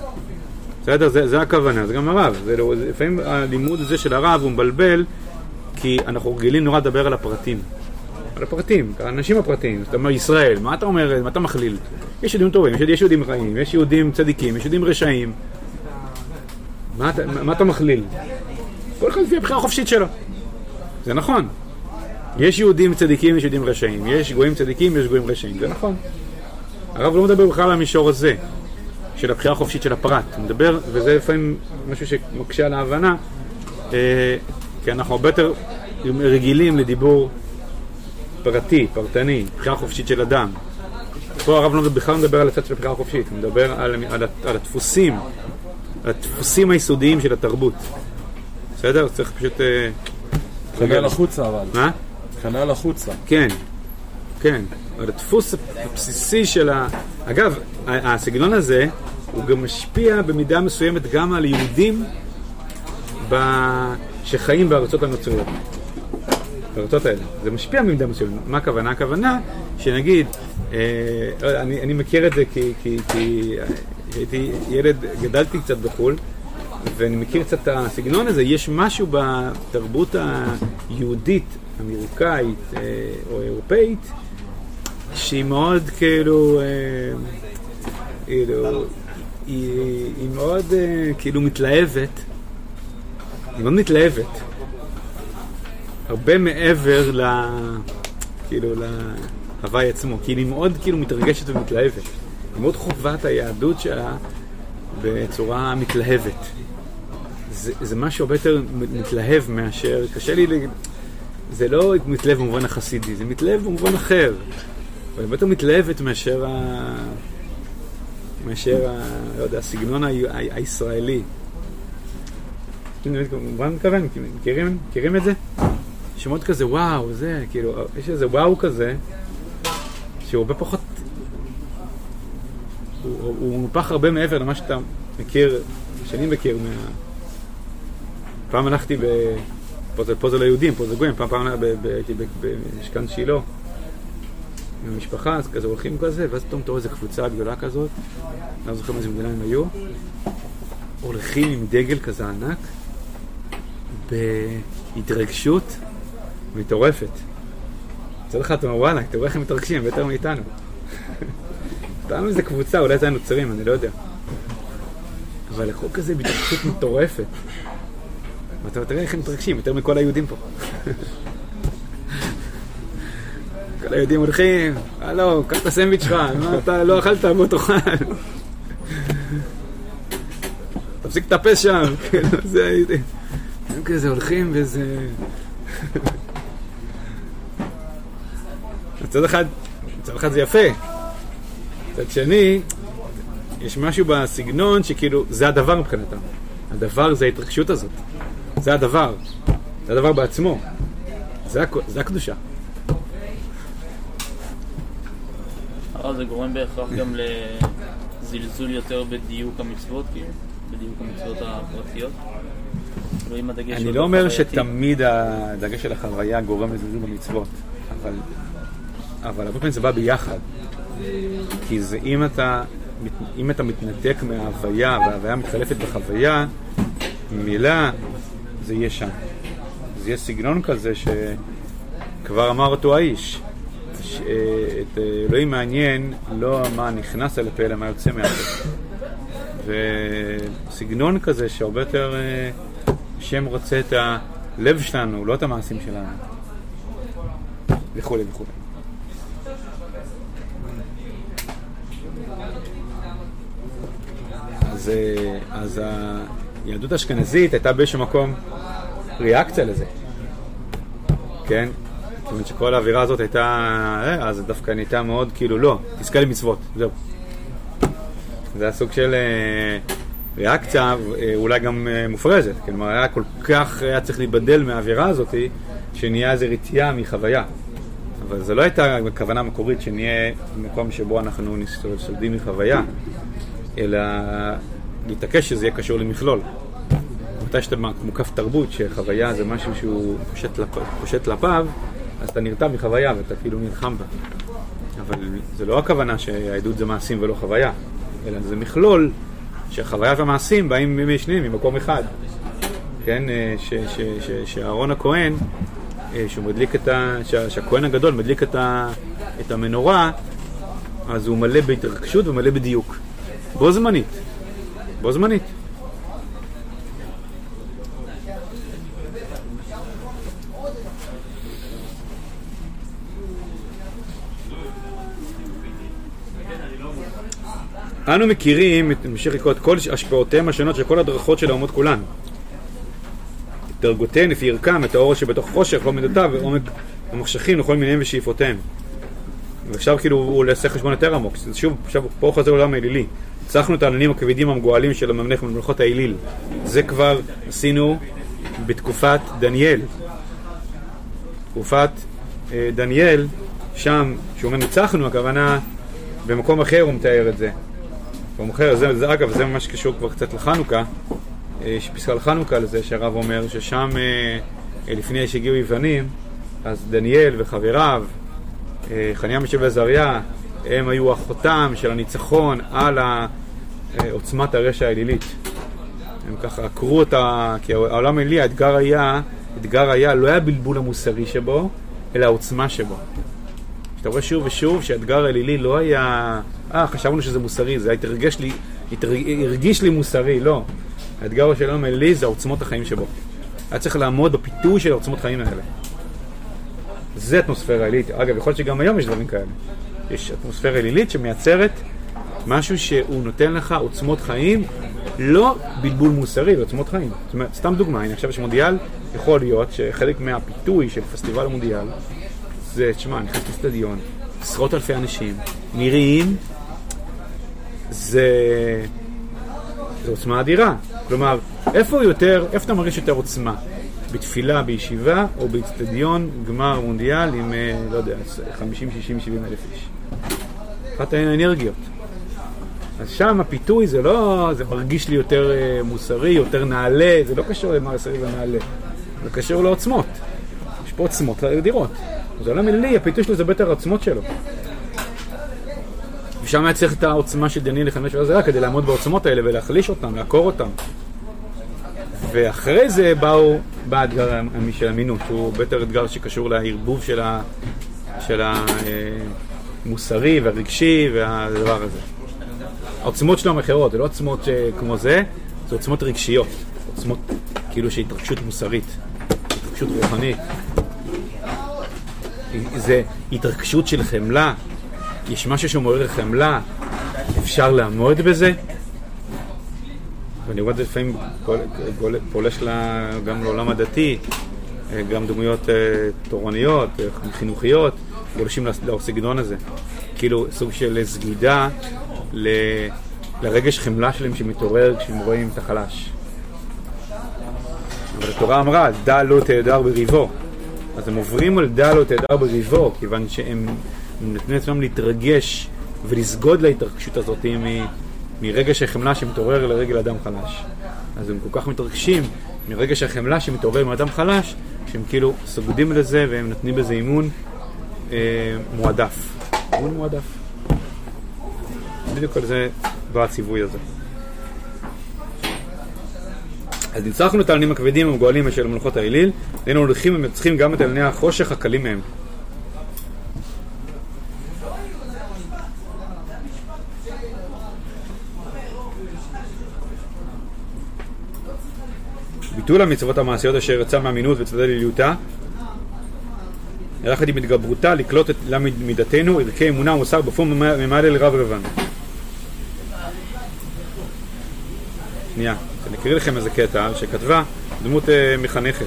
בסדר? זה, זה הכוונה, זה גם הרב. זה לא, זה, לפעמים הלימוד הזה של הרב הוא מבלבל, כי אנחנו רגילים נורא לדבר על הפרטים. על הפרטים, האנשים הפרטיים. אתה אומר ישראל, מה אתה אומר, מה אתה מכליל? יש יהודים טובים, יש, יהודים רעים, יש יהודים צדיקים, יש יהודים רשעים. מה, מה, מה אתה מכליל? כל אחד לפי הבחירה החופשית שלו. זה נכון. יש יהודים צדיקים, יש יהודים רשעים. יש גויים צדיקים, יש גויים רשעים. זה נכון. הרב לא מדבר בכלל על המישור הזה. של הבחירה החופשית של הפרט. הוא מדבר, וזה לפעמים משהו שמקשה על ההבנה, אה, כי אנחנו הרבה יותר רגילים לדיבור פרטי, פרטני, בחירה חופשית של אדם. פה הרב לא בכלל לא מדבר על הצד של הבחירה החופשית, הוא מדבר על, על, על הדפוסים, על הדפוסים היסודיים של התרבות. בסדר? צריך פשוט... אה, כנראה לחוצה אבל. מה? כנראה לחוצה. כן, כן. אבל הדפוס הבסיסי של ה... אגב, הסגנון הזה, הוא גם משפיע במידה מסוימת גם על יהודים ב... שחיים בארצות הנוצריות. בארצות האלה. זה משפיע במידה מסוימת. מה הכוונה? הכוונה שנגיד, אה, לא אני, אני מכיר את זה כי, כי, כי אה, הייתי ילד, גדלתי קצת בחו"ל, ואני מכיר קצת את הסגנון הזה. יש משהו בתרבות היהודית, אמריקאית אה, או אירופאית, שהיא מאוד כאילו, אה, כאילו, היא, היא מאוד אה, כאילו מתלהבת, היא מאוד מתלהבת, הרבה מעבר ל... כאילו להוואי עצמו, כי היא מאוד כאילו מתרגשת ומתלהבת. היא מאוד חווה את היהדות שלה בצורה מתלהבת. זה, זה משהו הרבה יותר מתלהב מאשר, קשה לי, זה לא מתלהב במובן החסידי, זה מתלהב במובן אחר. היא הרבה יותר מתלהבת מאשר, ה... מאשר ה... לא יודע, הסגנון. הישראלי. כמובן מתכוון, מכירים, את זה? שמות כזה וואו, זה, כאילו, יש איזה וואו כזה, שהוא הרבה פחות, הוא, הוא, מופח הרבה מעבר למה שאתה מכיר, שאני מכיר מה... פעם הלכתי ב... פה זה, פה זה ליהודים, פה זה גויים, פעם פעם הייתי במשכן שילה עם המשפחה, אז כזה הולכים כזה, ואז פתאום אתה רואה איזה קבוצה גדולה כזאת, אני לא זוכר מאיזה מדינה הם היו, הולכים עם דגל כזה ענק, בהתרגשות מטורפת. מצד אחד אתה אומר, וואלה, תראו איך הם מתרגשים, יותר מאיתנו. [LAUGHS] פעם איזה קבוצה, אולי זה היה נוצרים, אני לא יודע. אבל לקחו כזה בהתרגשות מטורפת. ואתה תראה איך הם מתרגשים, יותר מכל היהודים פה. [LAUGHS] כל היהודים הולכים, הלו, קח את הסנדוויץ' שלך, מה אתה לא אכלת, בוא תאכל. תפסיק לטפס שם, [LAUGHS] כאילו, זה היהודים. הם כזה הולכים וזה... מצד אחד, מצד אחד זה יפה, מצד שני, יש משהו בסגנון שכאילו, זה הדבר מבחינתם. הדבר זה ההתרגשות הזאת. זה הדבר. זה הדבר בעצמו. זה, הכ... זה הקדושה. אבל זה גורם בהכרח גם לזלזול יותר בדיוק המצוות, כאילו, בדיוק המצוות הפרטיות. אני לא אומר. שתמיד הדגש של החוויה גורם לזלזול במצוות, אבל, אבל הרבה פעמים זה בא ביחד. כי זה אם אתה, אם אתה מתנתק מההוויה וההוויה מתחלפת בחוויה, ממילא זה יהיה שם. זה יהיה סגנון כזה שכבר אמר אותו האיש, שאת אלוהים מעניין לא מה נכנס אל הפה אלא מה יוצא מהפה. וסגנון כזה שהרבה יותר אה, השם רוצה את הלב שלנו, לא את המעשים שלנו. וכולי וכולי. אז, אה, אז היהדות האשכנזית הייתה באיזשהו מקום ריאקציה לזה. כן? זאת אומרת שכל האווירה הזאת הייתה, אה, אז דווקא נהייתה מאוד כאילו לא, תזכה למצוות, זהו. זה היה סוג של אה, ריאקציה, אה, אולי גם מופרזת. כלומר, היה כל כך, היה צריך להיבדל מהאווירה הזאת, שנהיה איזו רתיעה מחוויה. אבל זו לא הייתה הכוונה המקורית שנהיה במקום שבו אנחנו סולדים מחוויה, אלא להתעקש שזה יהיה קשור למכלול. מתי שאתה מוקף תרבות, שחוויה זה משהו שהוא פושט, לפ... פושט לפיו, אז אתה נרתע מחוויה ואתה כאילו נלחם בה. אבל זה לא הכוונה שהעדות זה מעשים ולא חוויה, אלא זה מכלול שהחוויה והמעשים באים משניהם, ממקום אחד. כן, אה, שאהרון הכהן, אה, שהוא מדליק את ה... שה- שהכהן הגדול מדליק את, ה... את המנורה, אז הוא מלא בהתרגשות ומלא בדיוק. בו זמנית. בו זמנית. אנו מכירים, נמשיך לקרוא את כל השפעותיהם השונות של כל הדרכות של האומות כולן. את דרגותיהן לפי ערכם, את האור שבתוך חושך, לא מידותיו, ועומק המחשכים לכל מיניהם ושאיפותיהם. ועכשיו כאילו הוא עושה חשבון יותר עמוק, שוב, עכשיו פה חוזר לעולם האלילי. הצלחנו את העננים הכבדים המגואלים של הממלך ממלכות האליל. זה כבר עשינו בתקופת דניאל. תקופת אה, דניאל, שם, כשהוא אומר ניצחנו, הכוונה במקום אחר הוא מתאר את זה. אחר, זה, זה, אגב, זה ממש קשור כבר קצת לחנוכה, אה, יש פסקה על חנוכה לזה, שהרב אומר ששם, אה, אה, לפני שהגיעו יוונים, אז דניאל וחבריו, חניה משב עזריה, הם היו החותם של הניצחון על עוצמת הרשע האלילית. הם ככה עקרו אותה, כי העולם האלילי, האתגר היה, האתגר היה, לא היה הבלבול המוסרי שבו, אלא העוצמה שבו. שאתה רואה שוב ושוב שהאתגר האלילי לא היה, אה, חשבנו שזה מוסרי, זה התרגש לי, התרג- הרגיש לי מוסרי, לא. האתגר של העולם האלילי זה עוצמות החיים שבו. היה צריך לעמוד בפיתוי של העוצמות חיים האלה. זה אטמוספירה עילית. אגב, יכול להיות שגם היום יש דברים כאלה. יש אטמוספירה עילית שמייצרת משהו שהוא נותן לך עוצמות חיים, לא בלבול מוסרי, זה עוצמות חיים. זאת אומרת, סתם דוגמה, הנה עכשיו יש מונדיאל, יכול להיות שחלק מהפיתוי של פסטיבל המונדיאל זה, תשמע, נכנס לאצטדיון, עשרות אלפי אנשים, נראים, זה... זה עוצמה אדירה. כלומר, איפה יותר, איפה אתה מרגיש יותר עוצמה? בתפילה בישיבה או באצטדיון גמר מונדיאל עם, אה, לא יודע, 50, 60, 70 אלף איש. אחת האנרגיות. אז שם הפיתוי זה לא, זה מרגיש לי יותר אה, מוסרי, יותר נעלה, זה לא קשור למעשרי ונעלה, זה קשור לעוצמות. יש פה עוצמות אדירות. זה לא מילי, הפיתוי שלו זה ביתר העוצמות שלו. ושם היה צריך את העוצמה של דניאל לחמש ועזרה כדי לעמוד בעוצמות האלה ולהחליש אותם, לעקור אותם. ואחרי זה באו, בא האתגר של אמינות, שהוא ביתר אתגר שקשור לערבוב של, של המוסרי והרגשי והדבר הזה. העוצמות שלו הן אחרות, זה לא עוצמות כמו זה, זה עוצמות רגשיות, עוצמות כאילו של התרגשות מוסרית, התרגשות רוחנית. זה התרגשות של חמלה, יש משהו שמעורר חמלה, אפשר לעמוד בזה? ואני רואה את זה לפעמים פולש גם לעולם הדתי, גם דמויות תורניות, חינוכיות, גולשים לסגנון הזה. כאילו סוג של סגידה ל... לרגש חמלה שלהם שמתעורר כשהם רואים את החלש. אבל התורה אמרה, דע לא תהדר בריבו. אז הם עוברים על דע לא תהדר בריבו, כיוון שהם נותנים לעצמם להתרגש ולסגוד להתרגשות הזאת מ... מרגש החמלה שמתעורר לרגל אדם חלש. אז הם כל כך מתרגשים מרגש החמלה שמתעורר מאדם חלש, שהם כאילו סוגדים לזה והם נותנים בזה אימון אה, מועדף. אימון מועדף. בדיוק על זה בא הציווי הזה. אז ניצחנו את העלנים הכבדים המגואלים של מלאכות האליל, היינו הולכים ומנצחים גם את עלני החושך הקלים מהם. ביטול המצוות המעשיות אשר יצא מאמינות וצדדי לליותה יחד עם התגברותה לקלוט את מידתנו, ערכי אמונה ומוסר בפום ממעלה לרב רבן. שנייה, אני אקריא לכם איזה קטע שכתבה דמות uh, מחנכת,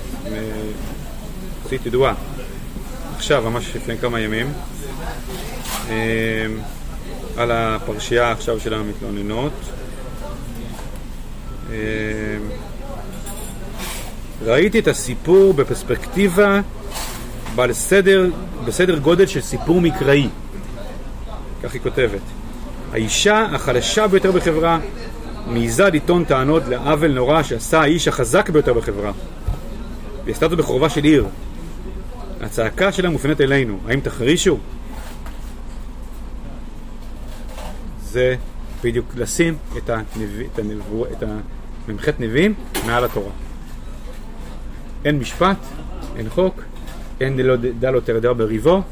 יחסית ידועה, עכשיו, ממש לפני כמה ימים, uh, על הפרשייה עכשיו של המתלוננות. Uh, ראיתי את הסיפור בפרספקטיבה בעל סדר, בסדר גודל של סיפור מקראי. כך היא כותבת. האישה החלשה ביותר בחברה מעיזה לטעון טענות לעוול נורא שעשה האיש החזק ביותר בחברה. והיא עשתה זאת בחורבה של עיר. הצעקה שלה מופנית אלינו. האם תחרישו? זה בדיוק לשים את, הנביא, את, הנבוא, את המ"ח נביאים מעל התורה. אין משפט, אין חוק, אין לא תרדר בריבו,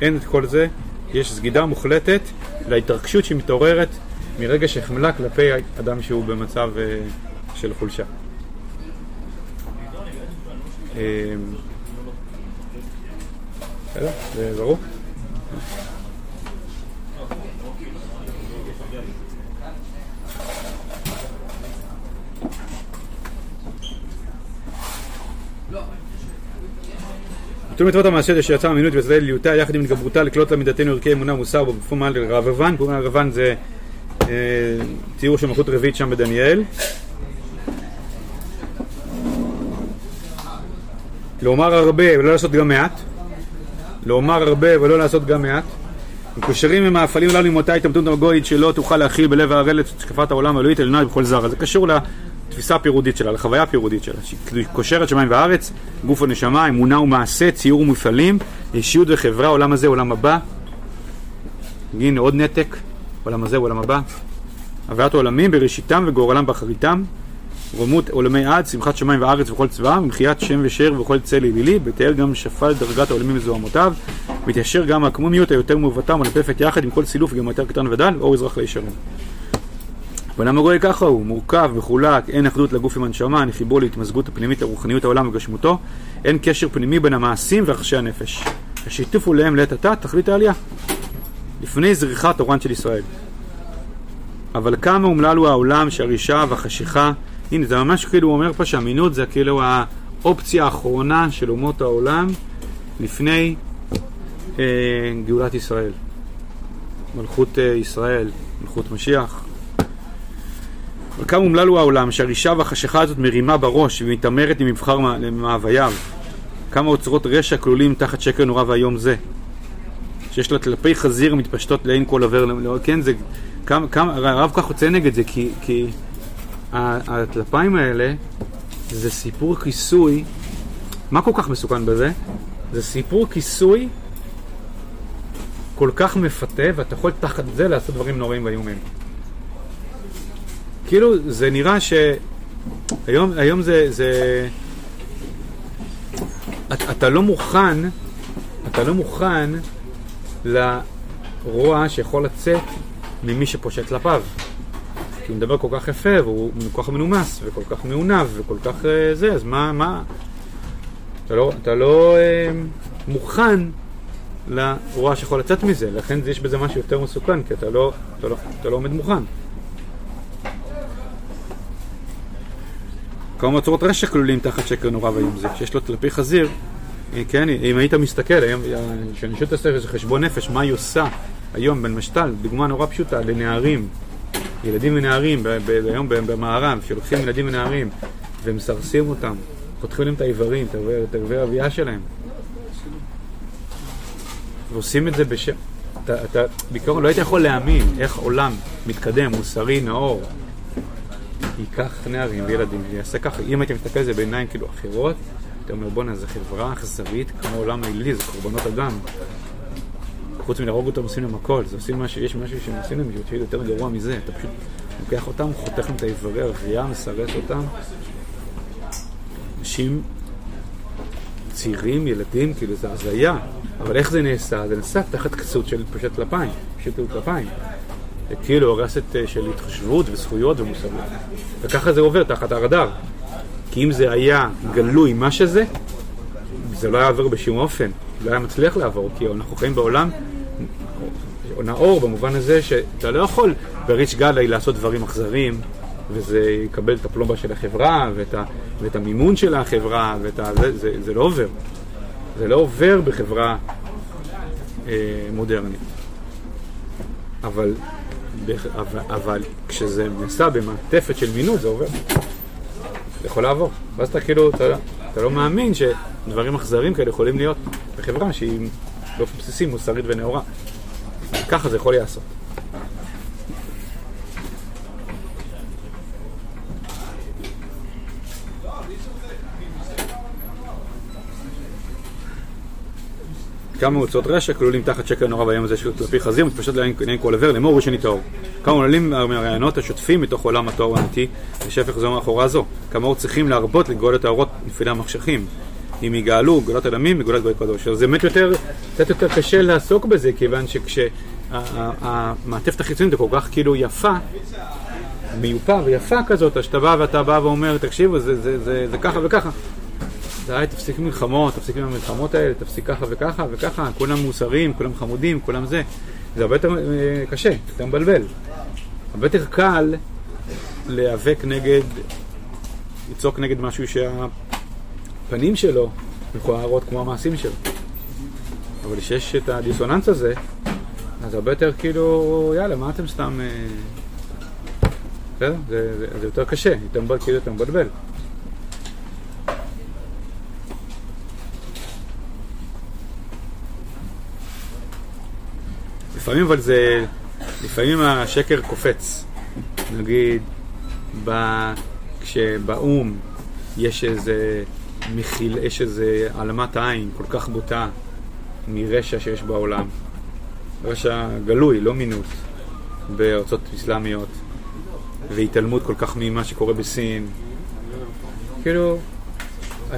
אין את כל זה, יש סגידה מוחלטת להתרגשות שמתעוררת מרגע שחמלה כלפי אדם שהוא במצב uh, של חולשה. בסדר? זה ברור? ביטול מצוות המעשה שיצא אמינות וצדדי ליוטה יחד עם התגברותה לקלוט למידתנו ערכי אמונה ומוסר בפום על רבבן, קוראים לרבבן זה אה, תיאור של מלכות רביעית שם בדניאל. לומר הרבה ולא לעשות גם מעט. לומר הרבה ולא לעשות גם מעט. מקושרים עם האפלים הללו עם אותה התאמתות הגויית שלא תוכל להכיל בלב הערל את השקפת העולם האלוהית עליונה בכל זר. זה קשור לתפיסה הפירודית שלה, לחוויה הפירודית שלה. שהיא קושרת שמיים וארץ, גוף ונשמה, אמונה ומעשה, ציור ומפעלים, אישיות וחברה, עולם הזה, עולם הבא. הנה עוד נתק, עולם הזה, עולם הבא. הוויית העולמים בראשיתם וגורלם באחריתם. רומות עולמי עד, שמחת שמיים וארץ וכל צבאם, ומחיית שם ושר וכל צל אלילי, בתאר גם שפל דרגת העולמים וזוהמותיו, והתיישר גם העקמומיות היותר מעוותה ומלפפת יחד עם כל סילוף גם יותר קטן ודל, אור אזרח לישרים. בעולם הגוי ככה הוא, מורכב, מחולק, אין אחדות לגוף עם הנשמה, אין חיבור להתמזגות הפנימית לרוחניות העולם וגשמותו, אין קשר פנימי בין המעשים ורחשי הנפש. השיתוף הוא להם לעת עתה, תכלית העלייה. לפני זריחת אורן של ישראל. אבל כמה אומלל הוא העולם שהרישה והחשיכה הנה, זה ממש כאילו הוא אומר פה שאמינות זה כאילו האופציה האחרונה של אומות העולם לפני אה, גאולת ישראל. מלכות אה, ישראל, מלכות משיח. וכמה אומלל הוא העולם, שהרשעה והחשיכה הזאת מרימה בראש ומתעמרת ממבחר מא- למאווייו. כמה אוצרות רשע כלולים תחת שקר נורא ואיום זה. שיש לה טלפי חזיר מתפשטות לעין כל עובר, לא- כן, זה, כמה, כמה, הרב כך יוצא נגד זה, כי, כי הטלפיים האלה זה סיפור כיסוי, מה כל כך מסוכן בזה? זה סיפור כיסוי כל כך מפתה, ואתה יכול תחת זה לעשות דברים נוראים ואיומים. כאילו, זה נראה ש... היום, היום זה... זה... אתה, אתה לא מוכן, אתה לא מוכן לרוע שיכול לצאת ממי שפושט כלפיו. כי הוא מדבר כל כך יפה, והוא כל כך מנומס, וכל כך מעונב, וכל כך אה, זה, אז מה, מה... אתה לא, אתה לא אה, מוכן לרוע שיכול לצאת מזה, לכן יש בזה משהו יותר מסוכן, כי אתה לא, אתה לא, אתה לא עומד מוכן. כמה מצורות רשע כלולים תחת שקר נורא ואיום זה, שיש לו טלפי חזיר, אה, כן, אם היית מסתכל, היום, כשאני שואל את הספר, זה חשבון נפש, מה היא עושה היום בין משתל, דוגמה נורא פשוטה, לנערים, ילדים ונערים, היום במערב, שלוקחים ילדים ונערים ומסרסים אותם, פותחים להם את האיברים, את האיברי הרבייה שלהם, ועושים את זה בשם... אתה, אתה בעיקרון לא היית יכול להאמין איך עולם מתקדם, מוסרי, נאור, ייקח נערים וילדים ויעשה ככה. אם הייתי מסתכל על זה בעיניים כאילו אחרות, אתה אומר בואנה, זו חברה אכזרית כמו העולם העילי, זה קורבנות אדם. חוץ מלהרוג אותם עושים להם הכל, זה עושים משהו, יש משהו שהם עושים להם שהוא יותר גרוע מזה. אתה פשוט לוקח אותם, חותך להם את האיברי הרבייה, מסרס אותם. אנשים צעירים, ילדים, כאילו זה הזיה. אבל איך זה נעשה? זה נעשה תחת כסות של פשט טלפיים, פשט טלפיים. כאילו הורס את אה, של התחשבות וזכויות ומוסריות. וככה זה עובר תחת הרדאר. כי אם זה היה גלוי מה שזה, זה לא היה עובר בשום אופן. לא היה מצליח לעבור, כי אנחנו חיים בעולם נאור במובן הזה שאתה לא יכול בריץ' גלי לעשות דברים אכזריים וזה יקבל את הפלומבה של החברה ואת, ה, ואת המימון של החברה ואת ה, זה, זה, זה לא עובר. זה לא עובר בחברה אה, מודרנית. אבל, אבל, אבל כשזה נעשה במעטפת של מינות זה עובר. זה יכול לעבור. ואז אתה כאילו, אתה, אתה לא מאמין שדברים אכזריים כאלה יכולים להיות בחברה שהיא באופן בסיסי מוסרית ונאורה. ככה זה יכול להיעשות. כמה הוצאות רשע כלולים תחת שקר נורא ביום הזה של כלפי חזיר, מתפשט לעין עין כל עבר, לאמור ראשוני טהור. כמה עוללים מהרעיונות השוטפים מתוך עולם הטהור האמיתי, ושפך זו מאחורה זו. עוד צריכים להרבות לגאול את האורות נפילה המחשכים. אם יגאלו גאולת עלמים גוי קדוש. אז זה באמת יותר, קצת יותר קשה לעסוק בזה, כיוון שכשהמעטפת החיצונית כל כך כאילו יפה, מיופה ויפה כזאת, אז שאתה בא ואתה בא ואומר, תקשיבו, זה, זה, זה, זה ככה וככה. די, תפסיק מלחמות, תפסיק עם המלחמות האלה, תפסיק ככה וככה וככה, כולם מוסריים, כולם חמודים, כולם זה. זה הרבה יותר אה, קשה, יותר מבלבל. הרבה יותר קל להיאבק נגד, לצעוק נגד משהו שהפנים שלו מכוערות כמו המעשים שלו. אבל כשיש את הדיסוננס הזה, אז הרבה יותר כאילו, יאללה, מה אתם סתם... אה, בסדר? זה, זה, זה יותר קשה, יותר כאילו יותר מבלבל. לפעמים אבל זה, לפעמים השקר קופץ. נגיד, ב, כשבאו"ם יש איזה מכיל, יש איזה העלמת עין כל כך בוטה מרשע שיש בעולם. רשע גלוי, לא מינות, בארצות אסלאמיות, והתעלמות כל כך ממה שקורה בסין. כאילו,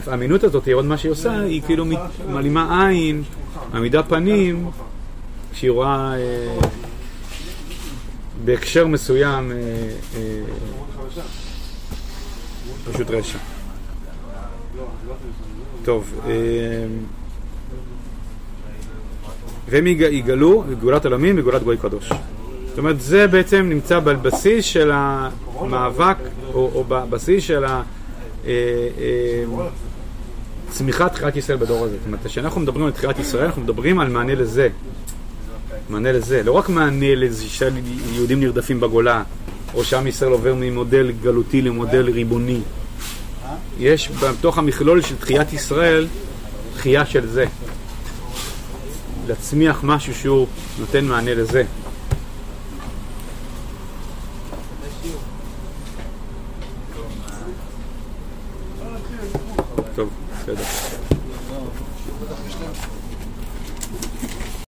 האמינות הזאת, עוד מה שהיא עושה, היא כאילו מעלימה עין, מעמידה פנים, כשהיא רואה אה, בהקשר מסוים אה, אה, פשוט רשע. טוב, והם יג- יגלו גאולת עולמים וגאולת גוי קדוש. זאת אומרת, זה בעצם נמצא בבסיס של המאבק, או, או בבסיס של צמיחת תחיית ישראל בדור הזה. זאת אומרת, כשאנחנו מדברים על תחיית ישראל, אנחנו מדברים על מענה לזה. מענה לזה. לא רק מענה לזה שיהודים נרדפים בגולה, או שעם ישראל עובר ממודל גלותי למודל ריבוני. יש בתוך המכלול של תחיית ישראל, תחייה של זה. להצמיח משהו שהוא נותן מענה לזה.